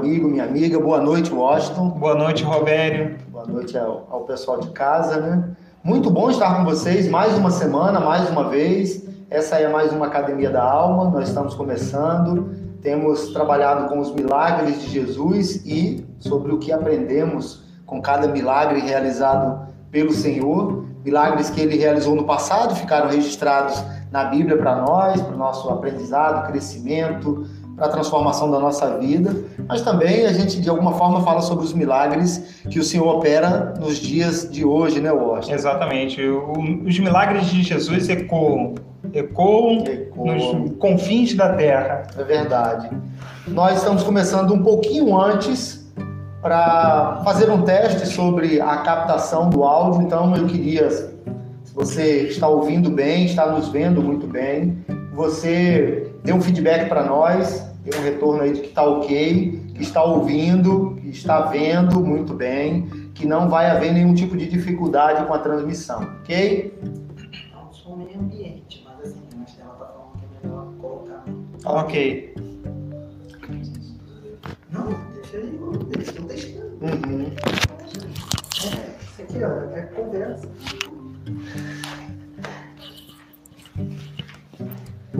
amigo, minha amiga. Boa noite, Washington. Boa noite, Robério. Boa noite ao, ao pessoal de casa, né? Muito bom estar com vocês mais uma semana, mais uma vez. Essa é mais uma Academia da Alma. Nós estamos começando. Temos trabalhado com os milagres de Jesus e sobre o que aprendemos com cada milagre realizado pelo Senhor. Milagres que ele realizou no passado ficaram registrados na Bíblia para nós, para o nosso aprendizado, crescimento, para a transformação da nossa vida, mas também a gente de alguma forma fala sobre os milagres que o Senhor opera nos dias de hoje, né, Washington? Exatamente. O, os milagres de Jesus ecoam, ecoam, nos confins da terra. É verdade. Nós estamos começando um pouquinho antes para fazer um teste sobre a captação do áudio, então eu queria se você está ouvindo bem, está nos vendo muito bem, você dê um feedback para nós, dê um retorno aí de que está ok, que está ouvindo, que está vendo muito bem, que não vai haver nenhum tipo de dificuldade com a transmissão, ok? Não sou meio ambiente, mas assim, ela está falando que é melhor colocar. Ok. Não, deixa aí, deixa eu testando. Uhum. É, isso aqui ó, é conversa.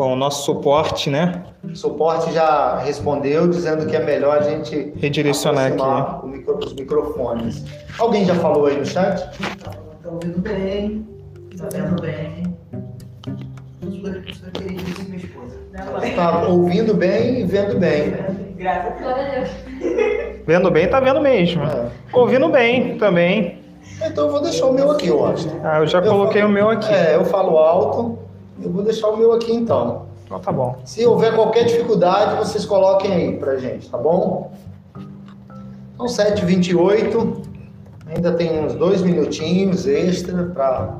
Bom, o nosso suporte, né? O suporte já respondeu dizendo que é melhor a gente redirecionar aqui micro, os microfones. Alguém já falou aí no chat? Tá, tá ouvindo bem, tá vendo bem. Está ouvindo bem e vendo bem. Graças a Deus. Vendo bem, tá vendo mesmo. É. Ouvindo bem também. Então eu vou deixar o meu aqui, eu acho. Ah, eu já eu coloquei falo, o meu aqui. É, eu falo alto. Eu vou deixar o meu aqui então. Então tá bom. Se houver qualquer dificuldade, vocês coloquem aí pra gente, tá bom? Então 7h28. Ainda tem uns dois minutinhos extra para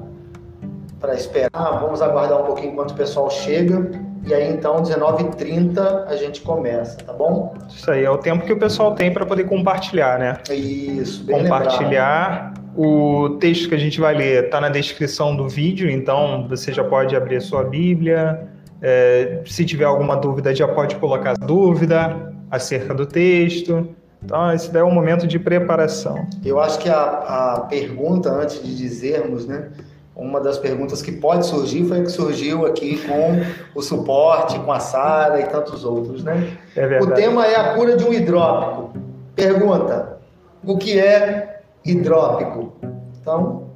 para esperar. Vamos aguardar um pouquinho enquanto o pessoal chega. E aí então, 19h30 a gente começa, tá bom? Isso aí, é o tempo que o pessoal tem para poder compartilhar, né? Isso, bem Compartilhar. Lembrado. O texto que a gente vai ler está na descrição do vídeo, então você já pode abrir a sua Bíblia. É, se tiver alguma dúvida, já pode colocar dúvida acerca do texto. Então, esse daí é um momento de preparação. Eu acho que a, a pergunta, antes de dizermos, né? Uma das perguntas que pode surgir foi a que surgiu aqui com o suporte, com a Sara e tantos outros, né? É verdade. O tema é a cura de um hidrópico. Pergunta: o que é hidrópico. Então,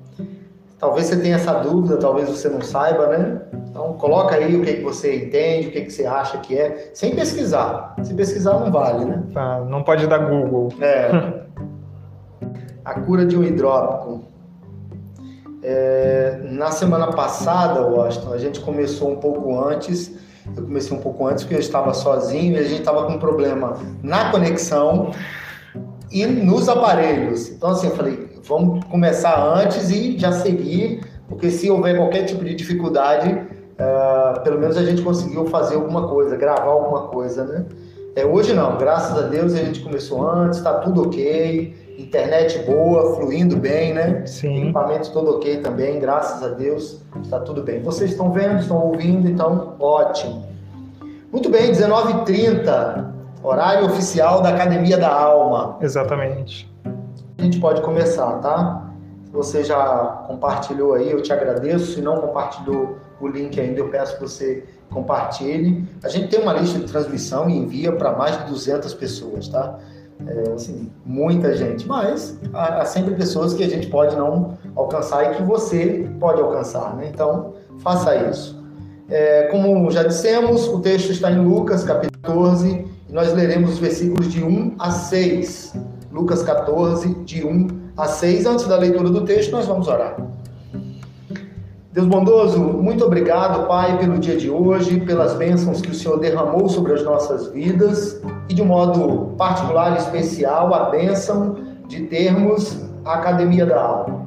talvez você tenha essa dúvida, talvez você não saiba, né? Então, coloca aí o que, que você entende, o que, que você acha que é, sem pesquisar. Se pesquisar, não vale, né? Ah, não pode dar Google. É. A cura de um hidrópico. É, na semana passada, Washington, a gente começou um pouco antes. Eu comecei um pouco antes porque eu estava sozinho e a gente estava com um problema na conexão e nos aparelhos. Então, assim, eu falei, vamos começar antes e já seguir, porque se houver qualquer tipo de dificuldade, uh, pelo menos a gente conseguiu fazer alguma coisa, gravar alguma coisa, né? É, hoje não, graças a Deus a gente começou antes, está tudo ok, internet boa, fluindo bem, né? Sim. Equipamento todo ok também, graças a Deus, está tudo bem. Vocês estão vendo, estão ouvindo, então ótimo. Muito bem, 19h30, Horário oficial da Academia da Alma. Exatamente. A gente pode começar, tá? Se você já compartilhou aí, eu te agradeço. Se não compartilhou o link ainda, eu peço que você compartilhe. A gente tem uma lista de transmissão e envia para mais de 200 pessoas, tá? É, assim, muita gente, mas há, há, sempre pessoas que a gente pode não alcançar e que você pode alcançar, né? Então, faça isso. É, como já dissemos, o texto está em Lucas, capítulo 14, nós leremos os versículos de 1 a 6. Lucas 14, de 1 a 6. Antes da leitura do texto, nós vamos orar. Deus bondoso, muito obrigado, Pai, pelo dia de hoje, pelas bênçãos que o Senhor derramou sobre as nossas vidas e, de um modo particular e especial, a bênção de termos a Academia da Alma,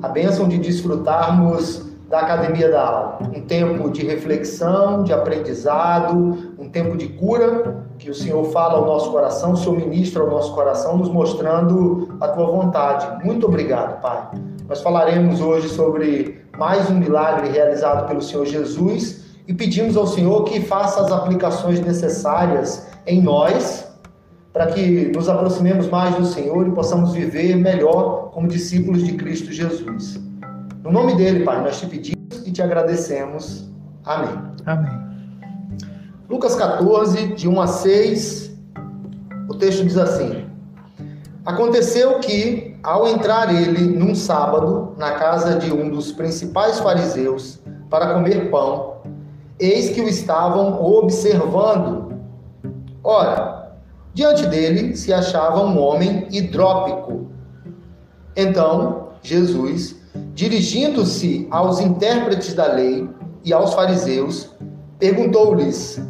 a bênção de desfrutarmos da Academia da Alma. Um tempo de reflexão, de aprendizado, um tempo de cura, que o Senhor fala ao nosso coração, o Senhor ministra ao nosso coração, nos mostrando a tua vontade. Muito obrigado, Pai. Nós falaremos hoje sobre mais um milagre realizado pelo Senhor Jesus e pedimos ao Senhor que faça as aplicações necessárias em nós, para que nos aproximemos mais do Senhor e possamos viver melhor como discípulos de Cristo Jesus. No nome dele, Pai, nós te pedimos e te agradecemos. Amém. Amém. Lucas 14, de 1 a 6, o texto diz assim: Aconteceu que, ao entrar ele num sábado na casa de um dos principais fariseus para comer pão, eis que o estavam observando. Ora, diante dele se achava um homem hidrópico. Então, Jesus, dirigindo-se aos intérpretes da lei e aos fariseus, perguntou-lhes: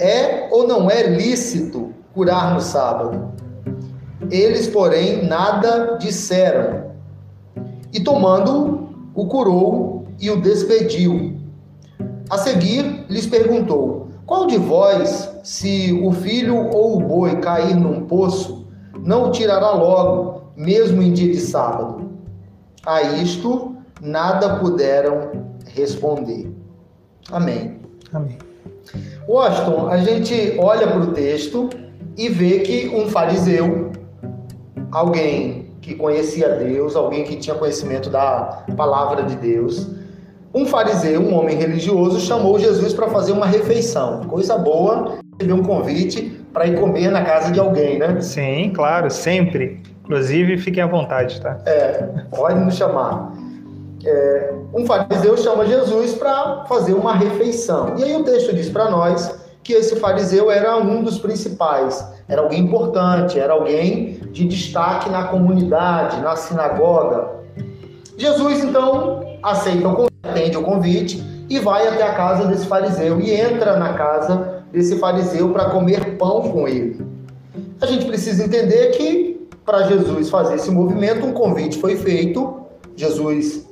É ou não é lícito curar no sábado? Eles, porém, nada disseram. E tomando, o curou e o despediu. A seguir, lhes perguntou: Qual de vós, se o filho ou o boi cair num poço, não o tirará logo, mesmo em dia de sábado? A isto nada puderam responder. Amém. Amém. Washington, a gente olha para o texto e vê que um fariseu, alguém que conhecia Deus, alguém que tinha conhecimento da palavra de Deus, um fariseu, um homem religioso, chamou Jesus para fazer uma refeição. Coisa boa, receber um convite para ir comer na casa de alguém, né? Sim, claro, sempre. Inclusive, fiquem à vontade, tá? É, pode nos chamar. É, um fariseu chama Jesus para fazer uma refeição. E aí o texto diz para nós que esse fariseu era um dos principais, era alguém importante, era alguém de destaque na comunidade, na sinagoga. Jesus então aceita o convite, atende o convite e vai até a casa desse fariseu e entra na casa desse fariseu para comer pão com ele. A gente precisa entender que para Jesus fazer esse movimento, um convite foi feito. Jesus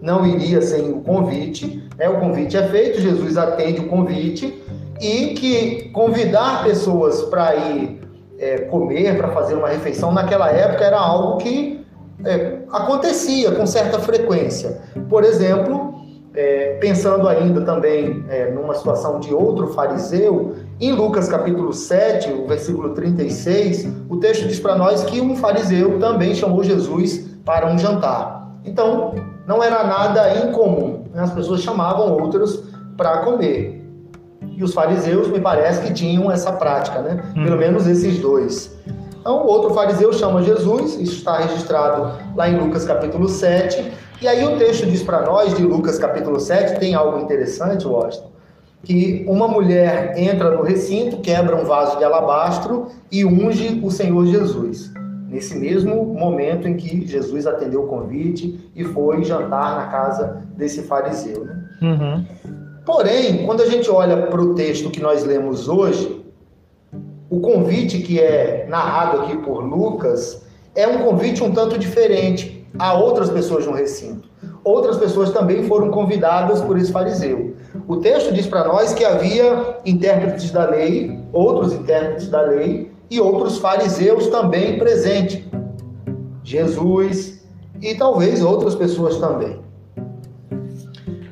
não iria sem o convite. Né? O convite é feito, Jesus atende o convite e que convidar pessoas para ir é, comer, para fazer uma refeição naquela época era algo que é, acontecia com certa frequência. Por exemplo, é, pensando ainda também é, numa situação de outro fariseu, em Lucas capítulo 7, o versículo 36, o texto diz para nós que um fariseu também chamou Jesus para um jantar. Então, não era nada incomum. Né? As pessoas chamavam outros para comer. E os fariseus, me parece que tinham essa prática, né? Hum. Pelo menos esses dois. Então, outro fariseu chama Jesus, isso está registrado lá em Lucas capítulo 7. E aí o texto diz para nós, de Lucas capítulo 7, tem algo interessante, Washington, que uma mulher entra no recinto, quebra um vaso de alabastro e unge o Senhor Jesus. Nesse mesmo momento em que Jesus atendeu o convite e foi jantar na casa desse fariseu. Né? Uhum. Porém, quando a gente olha para o texto que nós lemos hoje, o convite que é narrado aqui por Lucas é um convite um tanto diferente a outras pessoas no recinto. Outras pessoas também foram convidadas por esse fariseu. O texto diz para nós que havia intérpretes da lei, outros intérpretes da lei e outros fariseus também presentes. Jesus e talvez outras pessoas também.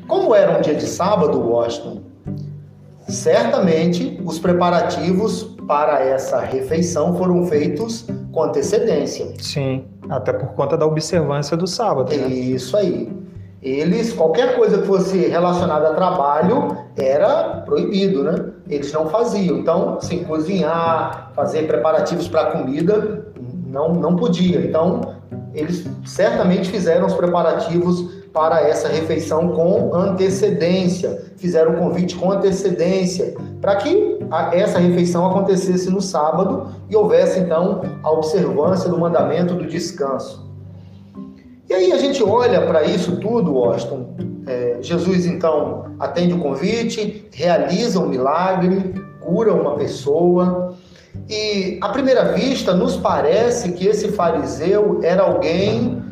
Como era um dia de sábado, Washington, certamente os preparativos para essa refeição foram feitos com antecedência. Sim, até por conta da observância do sábado. Né? Isso aí. Eles, qualquer coisa que fosse relacionada a trabalho era proibido, né? Eles não faziam. Então, assim, cozinhar, fazer preparativos para comida, não, não podia. Então, eles certamente fizeram os preparativos para essa refeição com antecedência, fizeram o convite com antecedência, para que essa refeição acontecesse no sábado e houvesse então a observância do mandamento do descanso. E aí a gente olha para isso tudo, Austin. É, Jesus então atende o convite, realiza um milagre, cura uma pessoa. E à primeira vista nos parece que esse fariseu era alguém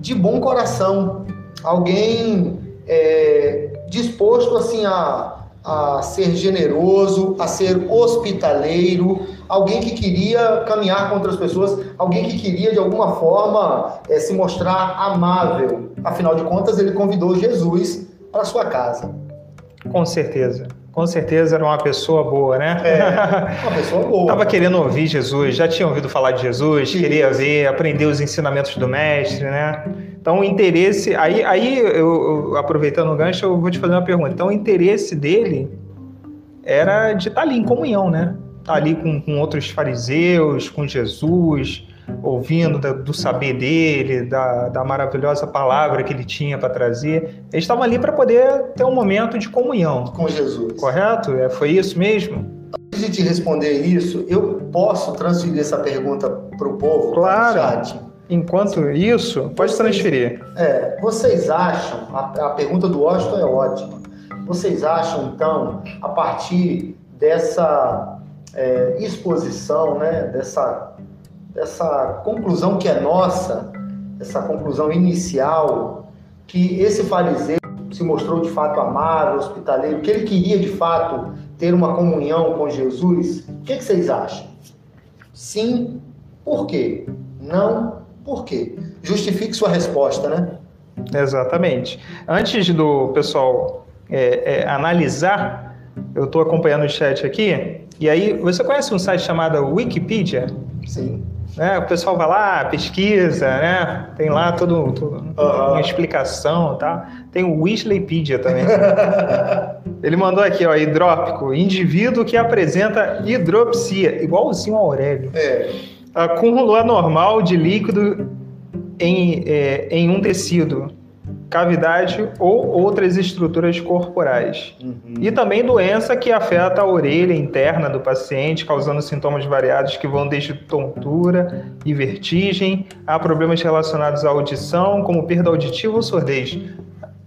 de bom coração, alguém é, disposto assim a, a ser generoso, a ser hospitaleiro, alguém que queria caminhar com outras pessoas, alguém que queria de alguma forma é, se mostrar amável. Afinal de contas, ele convidou Jesus para sua casa. Com certeza. Com certeza era uma pessoa boa, né? É, uma pessoa boa. Tava querendo ouvir Jesus, já tinha ouvido falar de Jesus, queria ver, aprender os ensinamentos do mestre, né? Então o interesse. Aí, aí eu, eu- aproveitando o gancho, eu vou te fazer uma pergunta. Então o interesse dele era de estar ali em comunhão, né? Estar ali com, com outros fariseus, com Jesus, ouvindo da- do saber dele, da, da maravilhosa palavra que ele tinha para trazer. Eles estavam ali para poder ter um momento de comunhão, com Jesus. correto? É, foi isso mesmo? Antes de te responder isso, eu posso transferir essa pergunta para o povo? Claro. Chat? Enquanto isso, pode transferir. É, vocês acham, a, a pergunta do Washington é ótima, vocês acham, então, a partir dessa é, exposição, né, dessa, dessa conclusão que é nossa, essa conclusão inicial, que esse fariseu se mostrou de fato amável, hospitaleiro, que ele queria de fato ter uma comunhão com Jesus, o que, que vocês acham? Sim, por quê? Não, por quê? Justifique sua resposta, né? Exatamente. Antes do pessoal é, é, analisar, eu estou acompanhando o chat aqui, e aí, você conhece um site chamado Wikipedia? Sim. Né? O pessoal vai lá, pesquisa, né? Tem lá todo, todo- Aham. uma explicação, tá? Tem o Wishlaypedia também. Ele mandou aqui, ó, hidrópico, indivíduo que apresenta hidropsia, igualzinho ao Aurélio. É, Acúmulo anormal de líquido em, é, em um tecido, cavidade ou outras estruturas corporais. E também doença que afeta a orelha interna do paciente, causando sintomas variados que vão desde tontura e vertigem a problemas relacionados à audição, como perda auditiva ou surdez.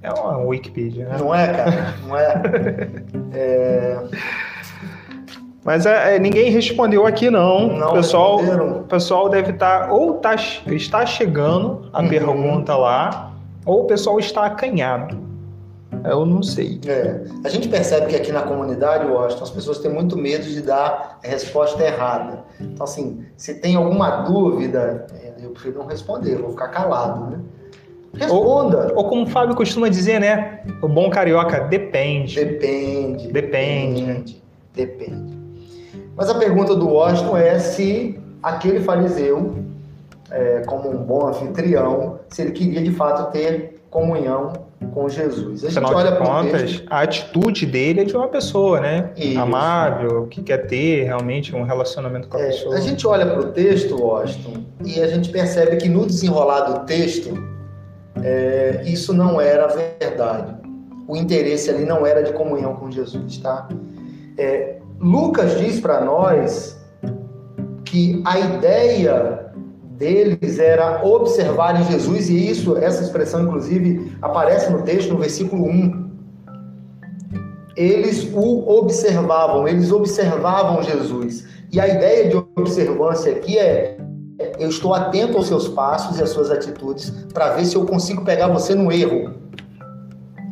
É uma Wikipedia, né? não é, cara? Não é? É, Mas é, é, ninguém respondeu aqui, não. Não o pessoal, o pessoal deve estar ou tá, está chegando a Uhum. pergunta lá, ou o pessoal está acanhado. Eu não sei. é. A gente percebe que aqui na comunidade, Washington, as pessoas têm muito medo de dar a resposta errada. Então, assim, se tem alguma dúvida, é, eu prefiro não responder, vou ficar calado, né? Responda. Ou como o Fábio costuma dizer, né? O bom carioca depende. Depende. Depende. Depende. Depende. Mas a pergunta do Washington é se aquele fariseu, é, como um bom anfitrião, se ele queria de fato ter comunhão com Jesus. A gente Afinal olha de contas, texto. a atitude dele é de uma pessoa, né? Isso. Amável, que quer ter realmente um relacionamento com a É, pessoa. a gente olha para o texto, Washington, e a gente percebe que no desenrolar do texto, é, isso não era verdade. O interesse ali não era de comunhão com Jesus, tá? É, Lucas diz para nós que a ideia deles era observarem Jesus, e isso, essa expressão, inclusive, aparece no texto, no versículo 1. Eles o observavam, eles observavam Jesus. E a ideia de observância aqui é: eu estou atento aos seus passos e às suas atitudes para ver se eu consigo pegar você no erro,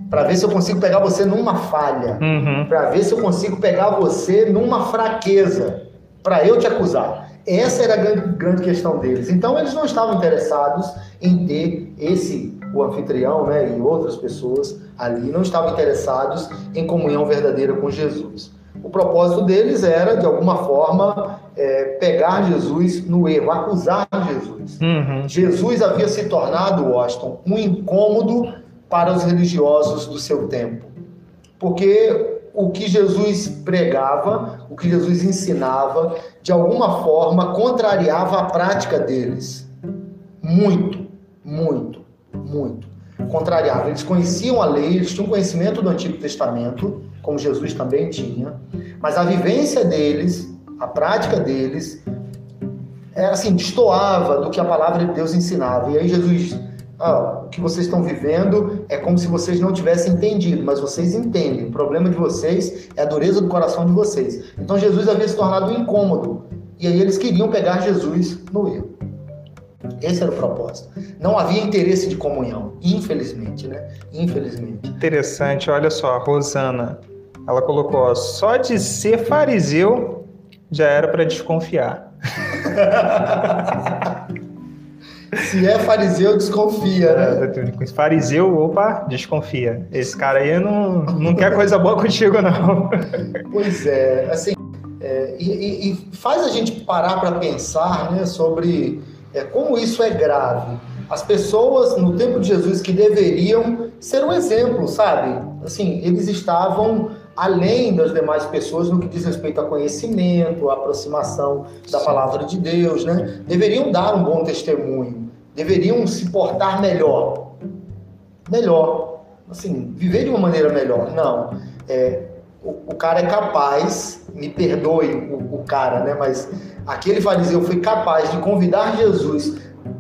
para ver se eu consigo pegar você numa falha, Uhum. para ver se eu consigo pegar você numa fraqueza, para eu te acusar. Essa era a grande, grande questão deles. Então eles não estavam interessados em ter esse, o anfitrião, né, e outras pessoas ali, não estavam interessados em comunhão verdadeira com Jesus. O propósito deles era, de alguma forma, é, pegar Jesus no erro, acusar Jesus. Uhum. Jesus havia se tornado, Washington, um incômodo para os religiosos do seu tempo. Porque o que Jesus pregava, o que Jesus ensinava, de alguma forma contrariava a prática deles. Muito, muito, muito. Contrariava. Eles conheciam a lei, eles tinham conhecimento do Antigo Testamento, como Jesus também tinha, mas a vivência deles, a prática deles, era assim, destoava do que a palavra de Deus ensinava. E aí Jesus ah, o que vocês estão vivendo é como se vocês não tivessem entendido, mas vocês entendem. O problema de vocês é a dureza do coração de vocês. Então Jesus havia se tornado um incômodo. E aí eles queriam pegar Jesus no erro. Esse era o propósito. Não havia interesse de comunhão, infelizmente, né? Infelizmente. Interessante, olha só, a Rosana, ela colocou, ó, só de ser fariseu já era para desconfiar. Se é fariseu, desconfia, né? É, fariseu, opa, desconfia. Esse cara aí não, não quer coisa boa contigo, não. Pois é, assim, é, e, e, faz a gente parar para pensar né, sobre é, como isso é grave. As pessoas no tempo de Jesus que deveriam ser um exemplo, sabe? Assim, eles estavam além das demais pessoas no que diz respeito a conhecimento, a aproximação da palavra de Deus, né? Deveriam dar um bom testemunho, deveriam se portar melhor, melhor, assim, viver de uma maneira melhor. Não, é, o, o cara é capaz, me perdoe o, o cara, né? Mas aquele fariseu foi capaz de convidar Jesus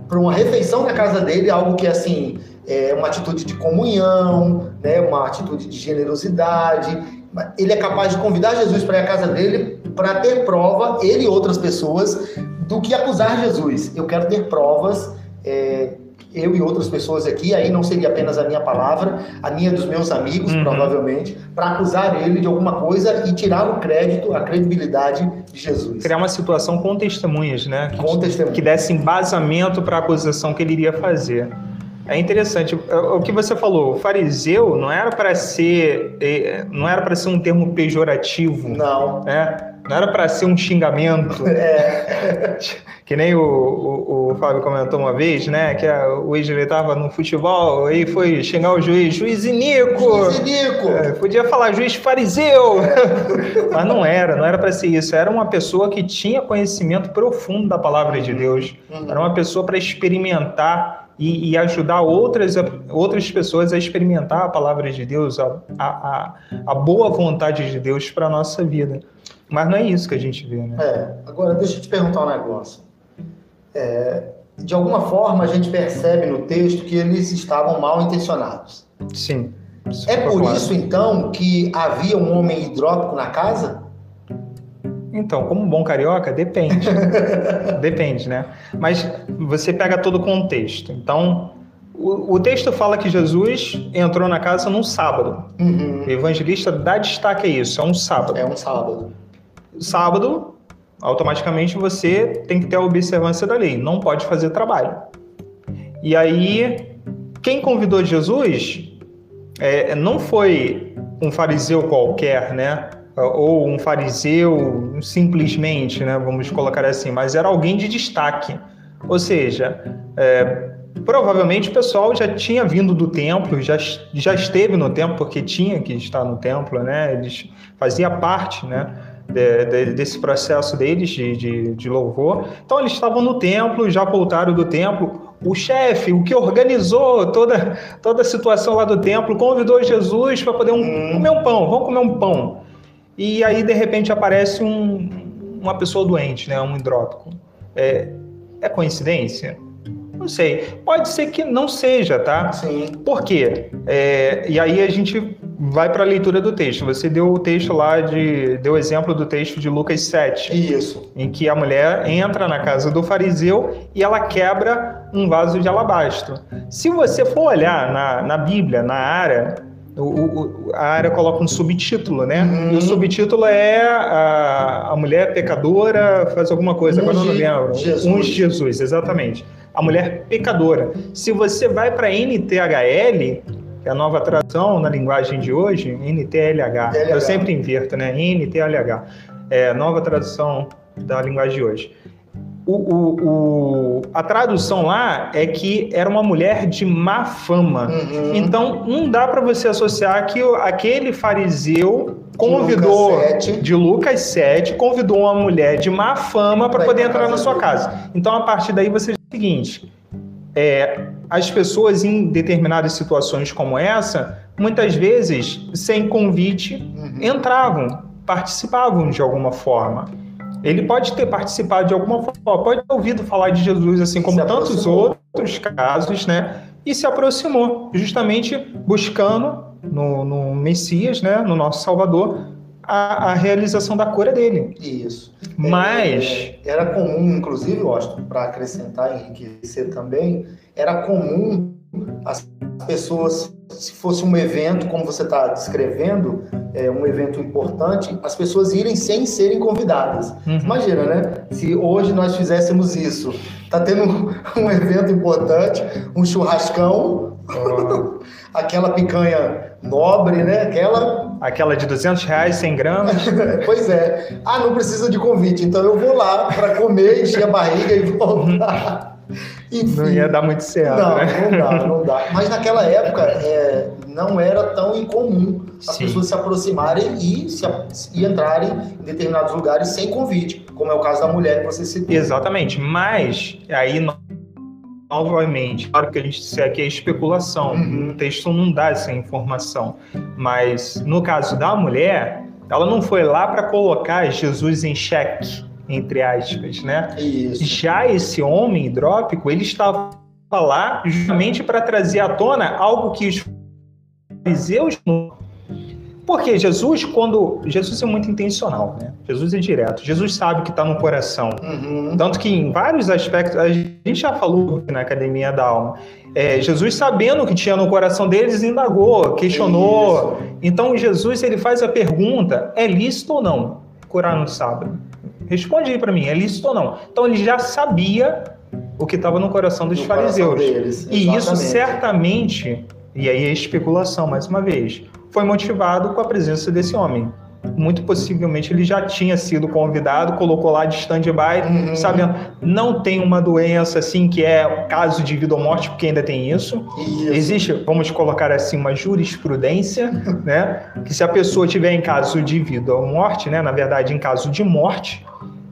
para uma refeição na casa dele, algo que assim é uma atitude de comunhão, né? Uma atitude de generosidade ele é capaz de convidar Jesus para ir à casa dele para ter prova, ele e outras pessoas, do que acusar Jesus. Eu quero ter provas, é, eu e outras pessoas aqui, aí não seria apenas a minha palavra, a minha dos meus amigos, uhum. provavelmente, para acusar ele de alguma coisa e tirar o crédito, a credibilidade de Jesus. Criar uma situação com testemunhas, né? Com testemunhas. Que desse embasamento para a acusação que ele iria fazer. É interessante o que você falou. Fariseu não era para ser, é, não era para ser um termo pejorativo. Não. Né? Não era para ser um xingamento. É. Que nem o, o, o, Fábio comentou uma vez, né? Que a, o Wesley estava no futebol e foi xingar o juiz, juiz Inico. Juiz Inico. É, podia falar juiz fariseu. É. Mas não era, não era para ser isso. Era uma pessoa que tinha conhecimento profundo da palavra de Deus. Uhum. Era uma pessoa para experimentar e, e, ajudar outras, outras pessoas a experimentar a palavra de Deus, a, a, a boa vontade de Deus para a nossa vida. Mas não é isso que a gente vê, né? É. Agora, deixa eu te perguntar um negócio. É, de alguma forma, a gente percebe no texto que eles estavam mal intencionados. Sim. É por claro. isso, então, que havia um homem hidrópico na casa? Então, como bom carioca, depende. depende, né? Mas você pega todo o contexto. Então, o, o, texto fala que Jesus entrou na casa num sábado. Uhum. O evangelista dá destaque a isso, é um sábado. É um sábado. Sábado, automaticamente você tem que ter a observância da lei, não pode fazer trabalho. E aí, quem convidou Jesus é, não foi um fariseu qualquer, né? Ou um fariseu simplesmente, né, vamos colocar assim, mas era alguém de destaque. Ou seja, é, provavelmente o pessoal já tinha vindo do templo, já, já esteve no templo, porque tinha que estar no templo, né? Eles fazia parte, né? De, de, desse processo deles de, de, de, louvor. Então eles estavam no templo, já voltaram do templo. O chefe, o que organizou toda, toda a situação lá do templo, convidou Jesus para poder um, hum. comer um pão. Vamos comer um pão e aí de repente aparece um, uma pessoa doente, né, um hidrópico. É, é coincidência? Não sei. Pode ser que não seja, tá? Sim. Por quê? É, e aí a gente vai para a leitura do texto. Você deu o texto lá de. deu o exemplo do texto de Lucas 7. Isso. Em que a mulher entra na casa do fariseu e ela quebra um vaso de alabastro. Se você for olhar na, na Bíblia, na área, o, o, a área coloca um subtítulo, né? Uhum. E o subtítulo é a, a mulher pecadora faz alguma coisa, agora eu não lembro. Jesus. Uns Jesus, exatamente. A mulher pecadora. Se você vai para NTHL, que é a nova tradução na linguagem de hoje, NTLH, TLH. eu sempre inverto, né? NTLH. É nova tradução da linguagem de hoje o, o, o, a tradução lá é que era uma mulher de má fama. Uhum. Então, não dá para você associar que aquele fariseu convidou de Lucas, de Lucas 7 convidou uma mulher de má fama para poder entrar na sua casa. Então, a partir daí, você diz o seguinte: é, as pessoas em determinadas situações como essa, muitas vezes, sem convite, uhum. entravam, participavam de alguma forma. Ele pode ter participado de alguma forma, pode ter ouvido falar de Jesus, assim como tantos outros casos, né? E se aproximou, justamente buscando no, no Messias, né, no nosso Salvador, a, a, realização da cura dele. Isso. Mas. É, era comum, inclusive, Austin, para acrescentar e enriquecer também, era comum as pessoas, se fosse um evento, como você está descrevendo, é, um evento importante, as pessoas irem sem serem convidadas. Uhum. Imagina, né? Se hoje nós fizéssemos isso. Tá tendo um, um evento importante, um churrascão, Ó, aquela picanha nobre, né? Aquela. aquela de 200 reais, 100 gramas. pois é. Ah, não precisa de convite, então eu vou lá para comer, encher a barriga e voltar. Enfim. Não ia dar muito certo, Não, né? não dá, não dá. Mas naquela época é, não era tão incomum as Sim. pessoas se aproximarem e, se, e entrarem em determinados lugares sem convite, como é o caso da mulher que você citou. Exatamente, mas aí no- novamente, claro que a gente disse aqui é especulação, Uhum. o texto não dá essa informação, mas no caso da mulher, ela não foi lá para colocar Jesus em xeque, entre aspas, né? Isso. Já esse homem hidrópico, ele estava lá justamente para trazer à tona algo que os fariseus. Porque Jesus, quando. Jesus é muito intencional, né? Jesus é direto. Jesus sabe o que está no coração. Uhum. Tanto que em vários aspectos, a gente já falou na Academia da Alma, é, Jesus sabendo o que tinha no coração deles, indagou, questionou. Isso. Então Jesus ele faz a pergunta: é lícito ou não curar no sábado? Responde aí para mim, é lícito ou não? Então ele já sabia o que estava no coração dos No coração fariseus. deles, E isso certamente, e aí é especulação mais uma vez, foi motivado com a presença desse homem. Muito possivelmente ele já tinha sido convidado, colocou lá de stand-by, Uhum. sabendo, não tem uma doença assim que é caso de vida ou morte, porque ainda tem isso. Isso. Existe, vamos colocar assim, uma jurisprudência, né? Que se a pessoa tiver em caso de vida ou morte, né? Na verdade, em caso de morte,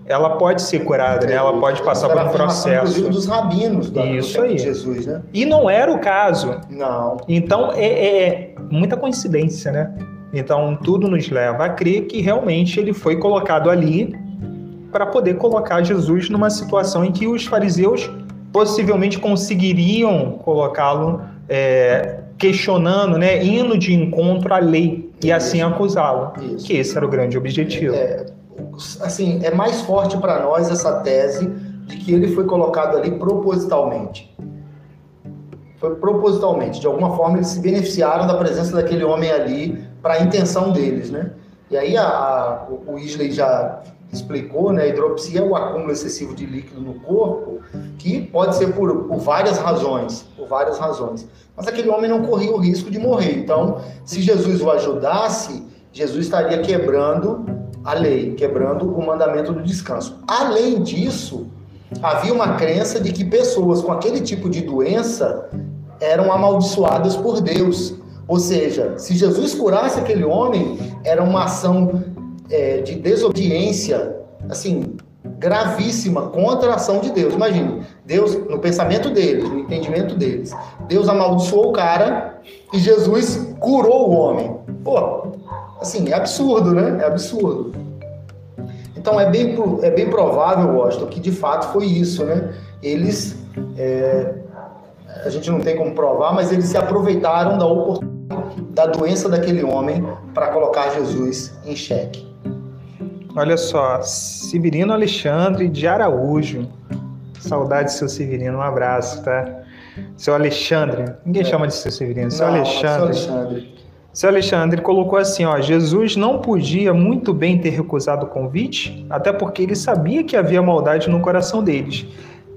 ela pode ser curada, né? Ela pode passar por um processo. dos rabinos da, Isso aí. de Jesus, né? E não era o caso. Não. Então é, é muita coincidência, né? Então tudo nos leva a crer que realmente ele foi colocado ali para poder colocar Jesus numa situação em que os fariseus possivelmente conseguiriam colocá-lo é, questionando, né, indo de encontro à lei e assim acusá-lo. Que esse era o grande objetivo. É, assim, é mais forte para nós essa tese de que ele foi colocado ali propositalmente. Foi propositalmente. De alguma forma, eles se beneficiaram da presença daquele homem ali para a intenção deles, né? E aí a, a- o Isley já explicou, né? A hidropsia é o acúmulo excessivo de líquido no corpo, que pode ser por, por várias razões, por várias razões. Mas aquele homem não corria o risco de morrer. Então, se Jesus o ajudasse, Jesus estaria quebrando a lei, quebrando o mandamento do descanso. Além disso, havia uma crença de que pessoas com aquele tipo de doença eram amaldiçoadas por Deus. Ou seja, se Jesus curasse aquele homem, era uma ação é, de desobediência, assim, gravíssima contra a ação de Deus. Imagine, Deus, no pensamento deles, no entendimento deles, Deus amaldiçoou o cara e Jesus curou o homem. Pô, assim, é absurdo, né? É absurdo. Então é bem, é bem provável, Washington, que de fato foi isso, né? Eles, é, a gente não tem como provar, mas eles se aproveitaram da oportunidade da doença daquele homem para colocar Jesus em xeque. Olha só, Severino Alexandre de Araújo. Saudade, seu Severino, um abraço, tá? Seu Alexandre, ninguém chama de seu Severino, seu Não, Alexandre. seu Alexandre. Seu Alexandre colocou assim, ó, Jesus não podia muito bem ter recusado o convite, até porque ele sabia que havia maldade no coração deles.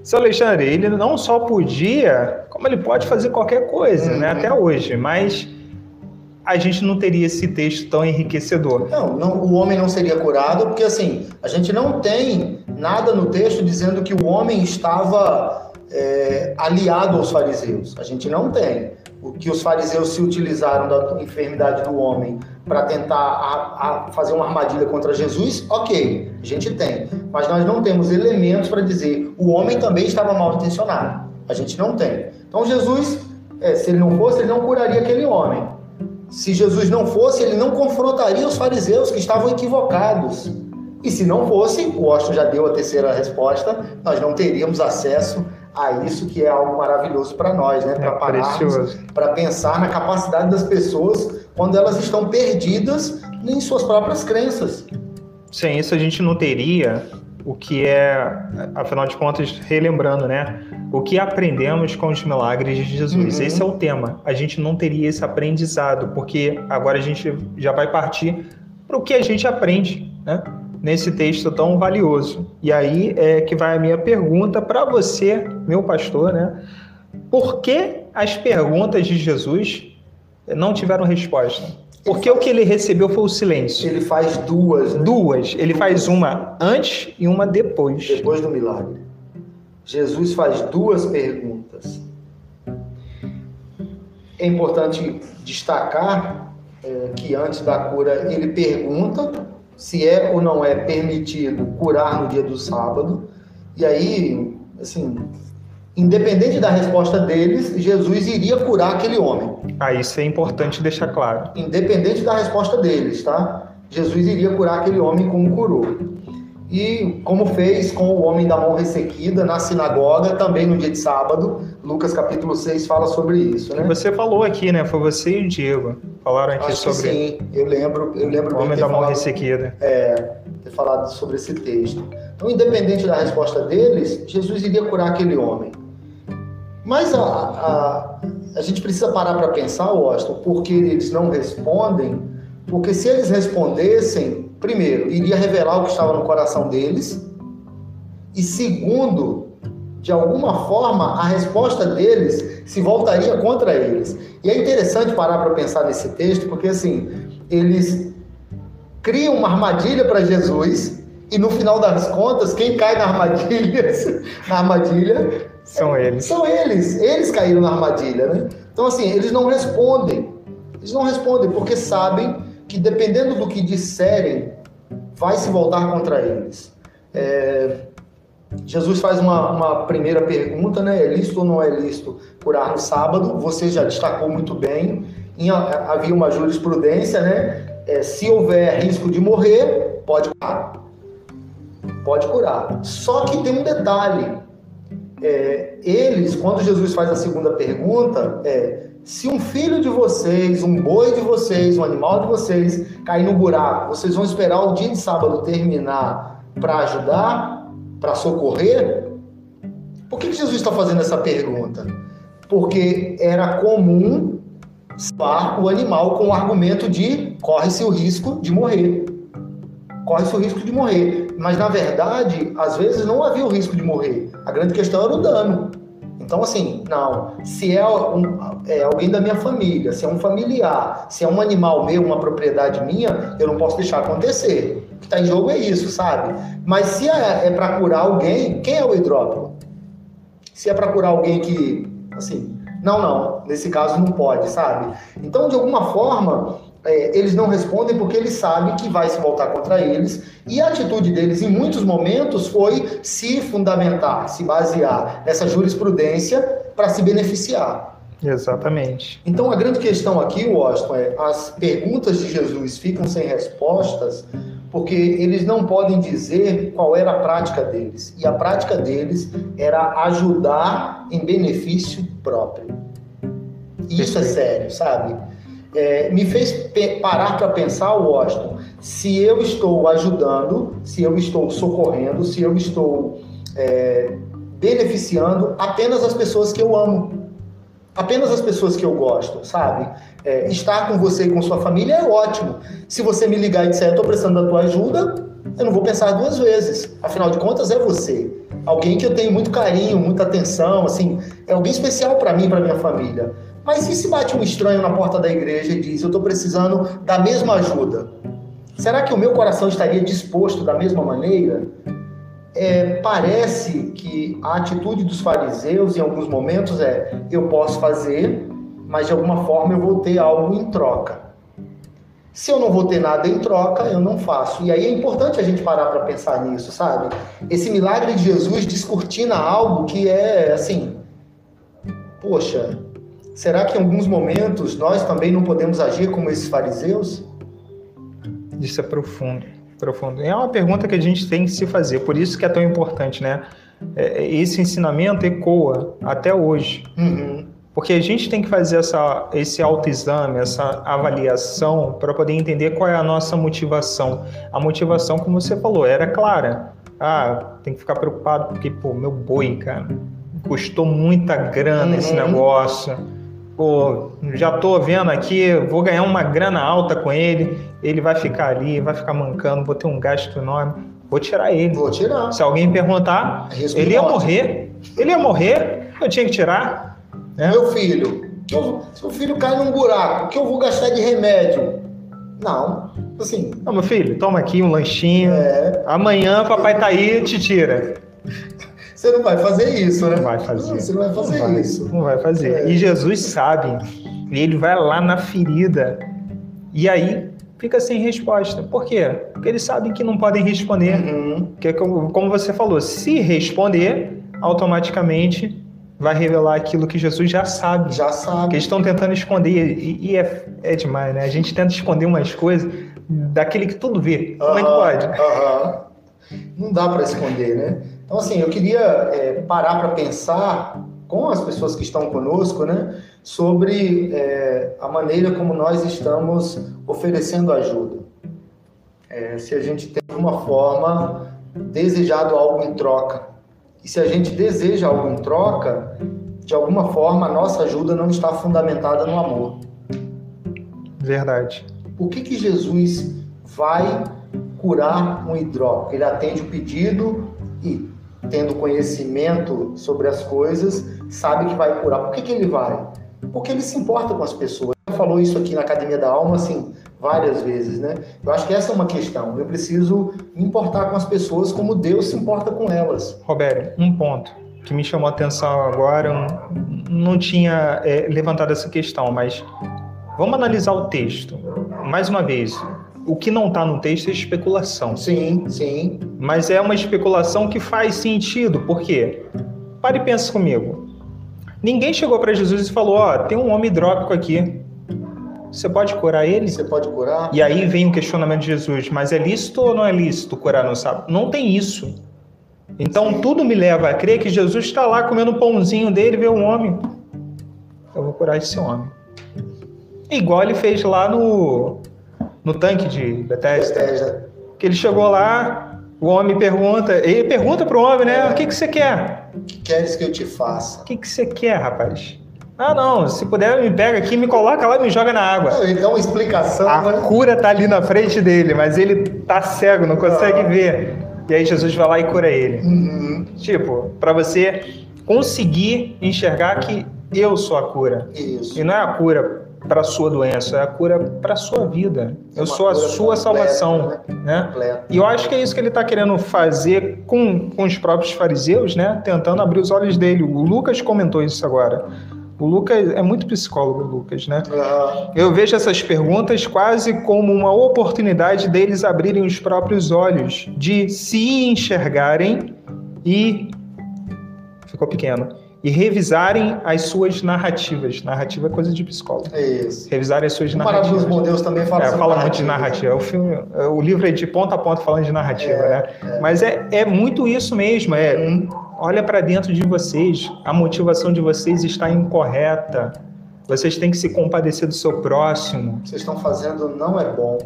Seu Alexandre, ele não só podia, como ele pode fazer qualquer coisa, né, Uhum. até hoje, mas a gente não teria esse texto tão enriquecedor. Não, não, o homem não seria curado, porque assim, a gente não tem nada no texto dizendo que o homem estava é, aliado aos fariseus. A gente não tem. O que os fariseus se utilizaram da enfermidade do homem para tentar a- a fazer uma armadilha contra Jesus, ok, a gente tem. Mas nós não temos elementos para dizer o homem também estava mal intencionado. A gente não tem. Então Jesus, é, se ele não fosse, ele não curaria aquele homem. Se Jesus não fosse, ele não confrontaria os fariseus que estavam equivocados. E se não fosse, o Washington já deu a terceira resposta, nós não teríamos acesso a isso que é algo maravilhoso para nós, né? Para É pararmos, para pensar na capacidade das pessoas quando elas estão perdidas em suas próprias crenças. Sem isso a gente não teria o que é, afinal de contas, relembrando, né? O que aprendemos com os milagres de Jesus. Uhum. Esse é o tema. A gente não teria esse aprendizado, porque agora a gente já vai partir para o que a gente aprende, né? Nesse texto tão valioso. E aí é que vai a minha pergunta para você, meu pastor, né? Por que as perguntas de Jesus não tiveram resposta? Porque o que ele recebeu foi o silêncio. Ele faz duas. Né? Duas. Ele duas. faz uma antes e uma depois. Depois do milagre. Jesus faz duas perguntas. É importante destacar é, que antes da cura ele pergunta se é ou não é permitido curar no dia do sábado. E aí, assim, independente da resposta deles, Jesus iria curar aquele homem. Ah, isso é importante deixar claro. Independente da resposta deles, tá? Jesus iria curar aquele homem como curou. E como fez com o homem da mão ressequida na sinagoga, também no dia de sábado, Lucas capítulo 6 fala sobre isso, né? Você falou aqui, né? Foi você e o Diego falaram aqui Acho sobre. sim, eu lembro, eu lembro. O homem da mão ressequida. É, ter falado sobre esse texto. Então, independente da resposta deles, Jesus iria curar aquele homem. Mas a, a, a gente precisa parar para pensar, Austin, porque eles não respondem, porque se eles respondessem, primeiro, iria revelar o que estava no coração deles, e segundo, de alguma forma, a resposta deles se voltaria contra eles. E é interessante parar para pensar nesse texto, porque assim, eles criam uma armadilha para Jesus, e no final das contas, quem cai na armadilha, na armadilha são é, eles. São eles. Eles caíram na armadilha, né? Então, assim, eles não respondem. Eles não respondem porque sabem que, dependendo do que disserem, vai se voltar contra eles. É... Jesus faz uma, uma, primeira pergunta, né? É lícito ou não é lícito curar no sábado? Você já destacou muito bem. Em, havia uma jurisprudência, né? É, se houver risco de morrer, pode curar. Pode curar. Só que tem um detalhe é, eles, quando Jesus faz a segunda pergunta, é: se um filho de vocês, um boi de vocês, um animal de vocês cair no buraco, vocês vão esperar o dia de sábado terminar para ajudar, para socorrer? Por que Jesus está fazendo essa pergunta? Porque era comum salvar o animal com o argumento de corre-se o risco de morrer. Corre-se o risco de morrer. Mas, na verdade, às vezes não havia o risco de morrer. A grande questão era o dano. Então, assim, não. Se é, um, é, alguém da minha família, se é um familiar, se é um animal meu, uma propriedade minha, eu não posso deixar acontecer. O que está em jogo é isso, sabe? Mas se é, é para curar alguém, quem é o hidrópico? Se é para curar alguém que, assim, não, não, nesse caso não pode, sabe? Então, de alguma forma, é, eles não respondem porque eles sabem que vai se voltar contra eles e a atitude deles em muitos momentos foi se fundamentar, se basear nessa jurisprudência para se beneficiar. Exatamente. Então a grande questão aqui, Washington, é as perguntas de Jesus ficam sem respostas porque eles não podem dizer qual era a prática deles. E a prática deles era ajudar em benefício próprio. Isso é sério, sabe? é, me fez parar para pensar, Washington, se eu estou ajudando, se eu estou socorrendo, se eu estou é, beneficiando apenas as pessoas que eu amo, apenas as pessoas que eu gosto, sabe? É, estar com você e com sua família é ótimo. Se você me ligar e disser, estou precisando da tua ajuda, eu não vou pensar duas vezes. Afinal de contas, é você. Alguém que eu tenho muito carinho, muita atenção, assim, é alguém especial para mim, para minha família. Mas e se bate um estranho na porta da igreja e diz: Eu estou precisando da mesma ajuda? Será que o meu coração estaria disposto da mesma maneira? É, parece que a atitude dos fariseus, em alguns momentos, é: Eu posso fazer, mas de alguma forma eu vou ter algo em troca. Se eu não vou ter nada em troca, eu não faço. E aí é importante a gente parar para pensar nisso, sabe? Esse milagre de Jesus descortina algo que é assim, poxa, Será que em alguns momentos nós também não podemos agir como esses fariseus? Isso é profundo, profundo. É uma pergunta que a gente tem que se fazer, por isso que é tão importante, né? É, esse ensinamento ecoa até hoje. Uhum. Porque a gente tem que fazer essa, esse autoexame, essa avaliação, para poder entender qual é a nossa motivação. A motivação, como você falou, era clara. Ah, tem que ficar preocupado porque, pô, meu boi, cara, custou muita grana esse Uhum. negócio. Pô, já tô vendo aqui, vou ganhar uma grana alta com ele, ele vai ficar ali, vai ficar mancando, vou ter um gasto enorme, vou tirar ele. Vou tirar. Se alguém perguntar, ele ia morrer, ele ia morrer, eu tinha que tirar. Né? Meu filho, que eu- se o filho cai num buraco, o que eu vou gastar de remédio? Não. Assim, Não, meu filho, toma aqui um lanchinho. é, Amanhã papai tá aí, te tira. você não vai fazer isso, né? Não vai fazer. Não, Você não vai fazer Não vai, isso. Não vai fazer. É. E Jesus sabe. E ele vai lá na ferida. E aí fica sem resposta. Por quê? Porque eles sabem que não podem responder. Uhum. Porque, como como você falou, se responder, automaticamente vai revelar aquilo que Jesus já sabe. Já Que sabe. eles estão tentando esconder. E, e é, é demais, né? A gente tenta esconder umas coisas daquele que tudo vê. Como é que pode? aham. Não dá para esconder, né? Então, assim, eu queria é, parar para pensar com as pessoas que estão conosco, né, sobre é, a maneira como nós estamos oferecendo ajuda. É, se a gente tem, de alguma forma, desejado algo em troca. E se a gente deseja algo em troca, de alguma forma, a nossa ajuda não está fundamentada no amor. Verdade. Por que, que Jesus vai curar um hidrópico? Ele atende o pedido e, tendo conhecimento sobre as coisas, sabe que vai curar. Por que, que ele vai? Porque ele se importa com as pessoas. Ele falou isso aqui na Academia da Alma, assim, várias vezes, né? Eu acho que essa é uma questão. Eu preciso me importar com as pessoas como Deus se importa com elas. Roberto, um ponto que me chamou a atenção agora, não tinha é, levantado essa questão, mas vamos analisar o texto. Mais uma vez, o que não está no texto é especulação, Sim, sim. mas é uma especulação que faz sentido, por quê? Pare e pensa comigo. Ninguém chegou para Jesus e falou: Ó, tem um homem hidrópico aqui, você pode curar ele? Você pode curar? E aí vem o questionamento de Jesus, mas é lícito ou não é lícito curar no sábado? Não tem isso. Então tudo me leva a crer que Jesus está lá comendo o pãozinho dele, vê um homem. Eu vou curar esse homem. Igual ele fez lá no, no tanque de Bethesda. Bethesda. Que ele chegou lá, o homem pergunta, ele pergunta pro homem, né? O que, que você quer? O que queres que eu te faça? O que, que você quer, rapaz? Ah, não, se puder, me pega aqui, me coloca lá e me joga na água. Não, Ele dá uma explicação, A né? cura tá ali na frente dele, mas ele tá cego, não consegue Ah. ver. E aí Jesus vai lá e cura ele. Uhum. Tipo, para você conseguir enxergar que eu sou a cura. Isso. E não é a cura para sua doença, é a cura para sua vida. Eu Uma sou a sua completa, salvação, né? Completo. E eu acho que é isso que ele está querendo fazer com, com os próprios fariseus, né? Tentando abrir os olhos dele. O Lucas comentou isso agora. O Lucas é muito psicólogo, o Lucas, né? Aham. Eu vejo essas perguntas quase como uma oportunidade deles abrirem os próprios olhos, de se enxergarem e. Ficou pequeno. E revisarem as suas narrativas. Narrativa é coisa de psicólogo. É isso. Revisarem as suas O Maravilhoso narrativas. Bom Deus também fala É, fala muito de narrativa. narrativa. O, filme, é, o livro é de ponta a ponta falando de narrativa, né? Mas é, é muito isso mesmo. É, Hum, olha para dentro de vocês. A motivação de vocês está incorreta. Vocês têm que se compadecer do seu próximo. vocês estão fazendo não é bom.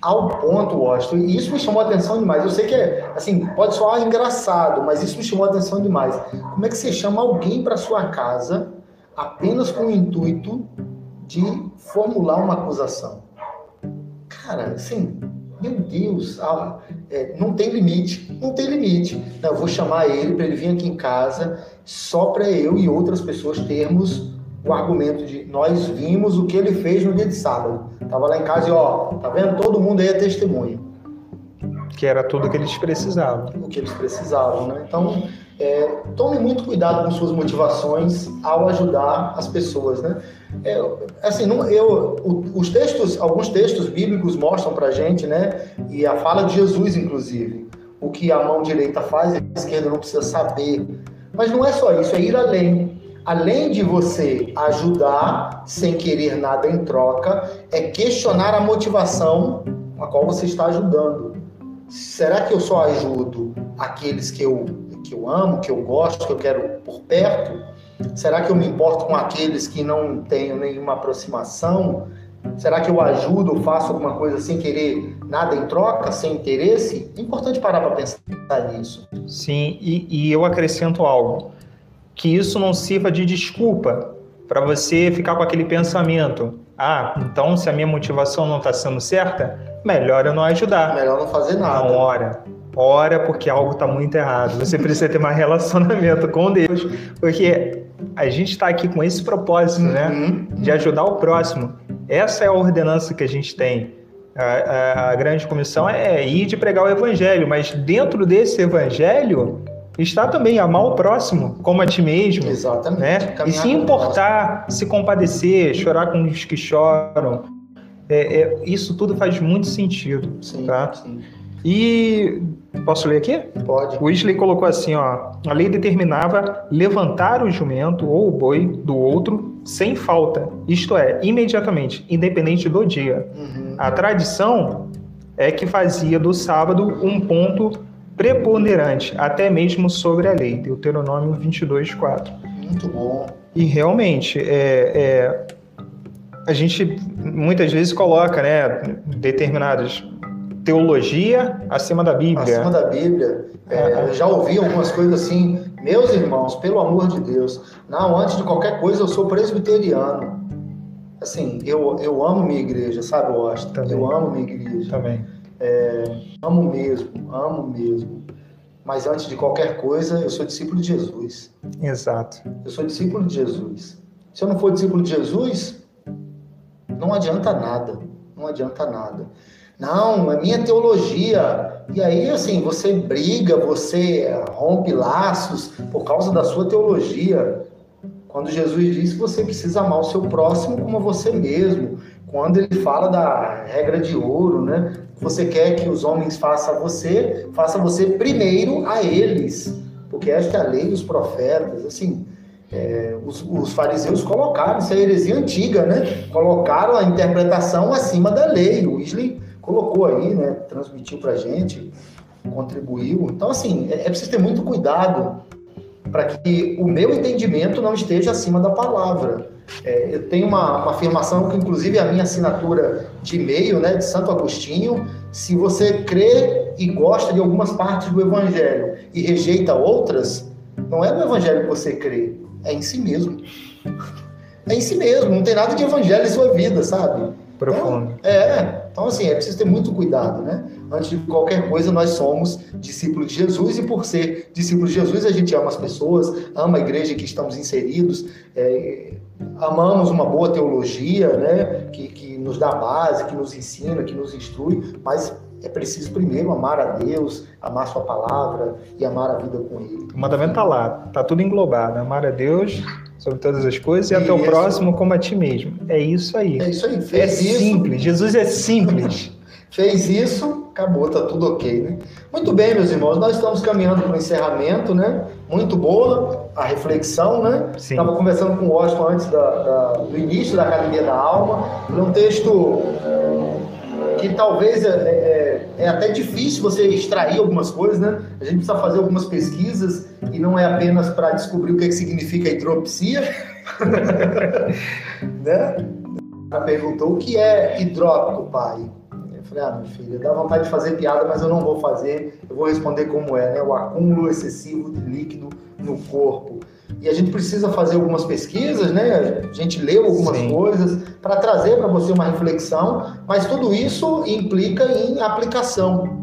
Ao ponto, Washington, e isso me chamou a atenção demais. Eu sei que é, assim, pode soar engraçado, mas isso me chamou a atenção demais. Como é que você chama alguém para sua casa apenas com o intuito de formular uma acusação? Cara, assim, meu Deus, ah, é, não tem limite, não tem limite. Não, eu vou chamar ele para ele vir aqui em casa só para eu e outras pessoas termos o argumento de nós vimos o que ele fez no dia de sábado. Tava lá em casa e ó, tá vendo? Todo mundo aí é testemunha Que era tudo que eles precisavam. o que eles precisavam, né? Então, é, tome muito cuidado com suas motivações ao ajudar as pessoas, né? É, assim, não, eu, os textos, alguns textos bíblicos mostram pra gente, né? E a fala de Jesus, inclusive, o que a mão direita faz, a esquerda não precisa saber. Mas não é só isso, é ir além. Além de você ajudar sem querer nada em troca, é questionar a motivação com a qual você está ajudando. Será que eu só ajudo aqueles que eu, que eu amo, que eu gosto, que eu quero por perto? Será que eu me importo com aqueles que não tenho nenhuma aproximação? Será que eu ajudo, faço alguma coisa sem querer nada em troca, sem interesse? É importante parar para pensar nisso. Sim, e, e eu acrescento algo: que isso não sirva de desculpa para você ficar com aquele pensamento. Ah, então se a minha motivação não está sendo certa, melhor eu não ajudar. Melhor não fazer nada. Não, ora. Ora porque algo está muito errado. Você precisa ter mais relacionamento com Deus. Porque a gente está aqui com esse propósito, né? Uhum. De ajudar o próximo. Essa é a ordenança que a gente tem. A, a, a grande comissão é ir de pregar o evangelho, mas dentro desse evangelho está também amar o próximo como a ti mesmo. Exatamente. Né? E se importar, se compadecer, chorar com os que choram. É, é, isso tudo faz muito sentido. Sim, Tá. sim. E posso ler aqui? Pode. O Weasley colocou assim, ó, a lei determinava levantar o jumento ou o boi do outro sem falta, isto é, imediatamente, independente do dia. Uhum. A tradição é que fazia do sábado um ponto preponderante, até mesmo sobre a lei, Deuteronômio 22, 4. Muito bom. E realmente, é, é, a gente muitas vezes coloca né, determinadas teologia acima da Bíblia. Acima da Bíblia. É, eu já ouvi algumas coisas assim, meus irmãos, pelo amor de Deus, não, antes de qualquer coisa eu sou presbiteriano. Assim, eu, eu amo minha igreja, sabe, Washington? Também. Eu amo minha igreja. Também. Amo mesmo, amo mesmo. Mas antes de qualquer coisa, eu sou discípulo de Jesus. Exato. Eu sou discípulo de Jesus. Se eu não for discípulo de Jesus, não adianta nada. Não adianta nada. Não, é minha teologia. E aí, assim, você briga, você rompe laços por causa da sua teologia. Quando Jesus diz que você precisa amar o seu próximo como você mesmo. Quando ele fala da regra de ouro, né? Você quer que os homens façam a você, faça você primeiro a eles. Porque esta é a lei dos profetas. Assim, é, os, os fariseus colocaram, isso é heresia antiga, né? Colocaram a interpretação acima da lei. O Weasley colocou aí, né? Transmitiu pra gente, contribuiu. Então, assim, é, é preciso ter muito cuidado para que o meu entendimento não esteja acima da palavra. É, eu tenho uma, uma afirmação que, inclusive, é a minha assinatura de e-mail, né, de Santo Agostinho. Se você crê e gosta de algumas partes do Evangelho e rejeita outras, não é no Evangelho que você crê, é em si mesmo. É em si mesmo, não tem nada de Evangelho em sua vida, sabe? Profundo. Então, é, então assim, é preciso ter muito cuidado, né? Antes de qualquer coisa, nós somos discípulos de Jesus e por ser discípulos de Jesus, a gente ama as pessoas, ama a igreja que estamos inseridos, é, amamos uma boa teologia, né? Que, que nos dá base, que nos ensina, que nos instrui, mas é preciso primeiro amar a Deus, amar sua palavra e amar a vida com Ele. O mandamento tá lá, tá tudo englobado. Amar a Deus sobre todas as coisas e a teu Isso. próximo como a ti mesmo. É isso aí. É isso aí, É fez isso, simples. Jesus é simples. Fez isso, acabou, tá tudo ok, né? Muito bem, meus irmãos, nós estamos caminhando para o encerramento, né? Muito boa a reflexão, né? Sim. Estava conversando com o Washington antes da- da- do início da Academia da Alma, é um texto que talvez é, é- é até difícil você extrair algumas coisas, né? A gente precisa fazer algumas pesquisas e não é apenas para descobrir o que, que significa hidropsia, né? Ela perguntou o que é hidrópico, pai. Eu falei, ah, minha filha, dá vontade de fazer piada, mas eu não vou fazer. Eu vou responder como é, né? O acúmulo excessivo de líquido no corpo. E a gente precisa fazer algumas pesquisas, né? A gente leu algumas Sim. coisas para trazer para você uma reflexão, mas tudo isso implica em aplicação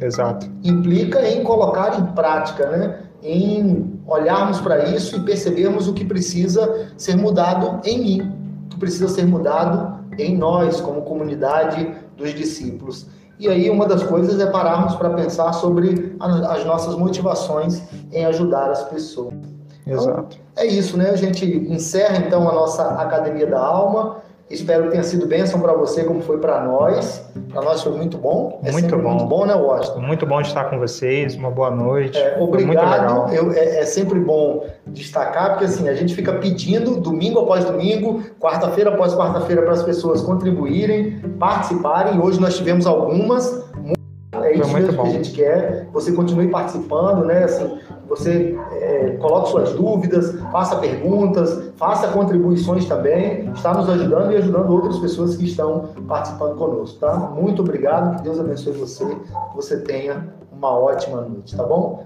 Exato. implica em colocar em prática, né? em olharmos para isso e percebermos o que precisa ser mudado em mim, o que precisa ser mudado em nós, como comunidade dos discípulos. E aí, uma das coisas é pararmos para pensar sobre as nossas motivações em ajudar as pessoas. Exato. É isso, né? A gente encerra então a nossa Academia da Alma. Espero que tenha sido bênção para você, como foi para nós. Para nós foi muito bom. É Muito bom. Muito bom, né, Washington? Muito bom estar com vocês. Uma boa noite. É, muito obrigado. Eu- é, é sempre bom destacar, porque assim, a gente fica pedindo domingo após domingo, quarta-feira após quarta-feira, para as pessoas contribuírem, participarem. Hoje nós tivemos algumas. É isso mesmo bom. que a gente quer. Você continue participando, né? Assim, você é, coloque suas dúvidas, faça perguntas, faça contribuições também. Está nos ajudando e ajudando outras pessoas que estão participando conosco, tá? Muito obrigado, que Deus abençoe você, que você tenha uma ótima noite, tá bom?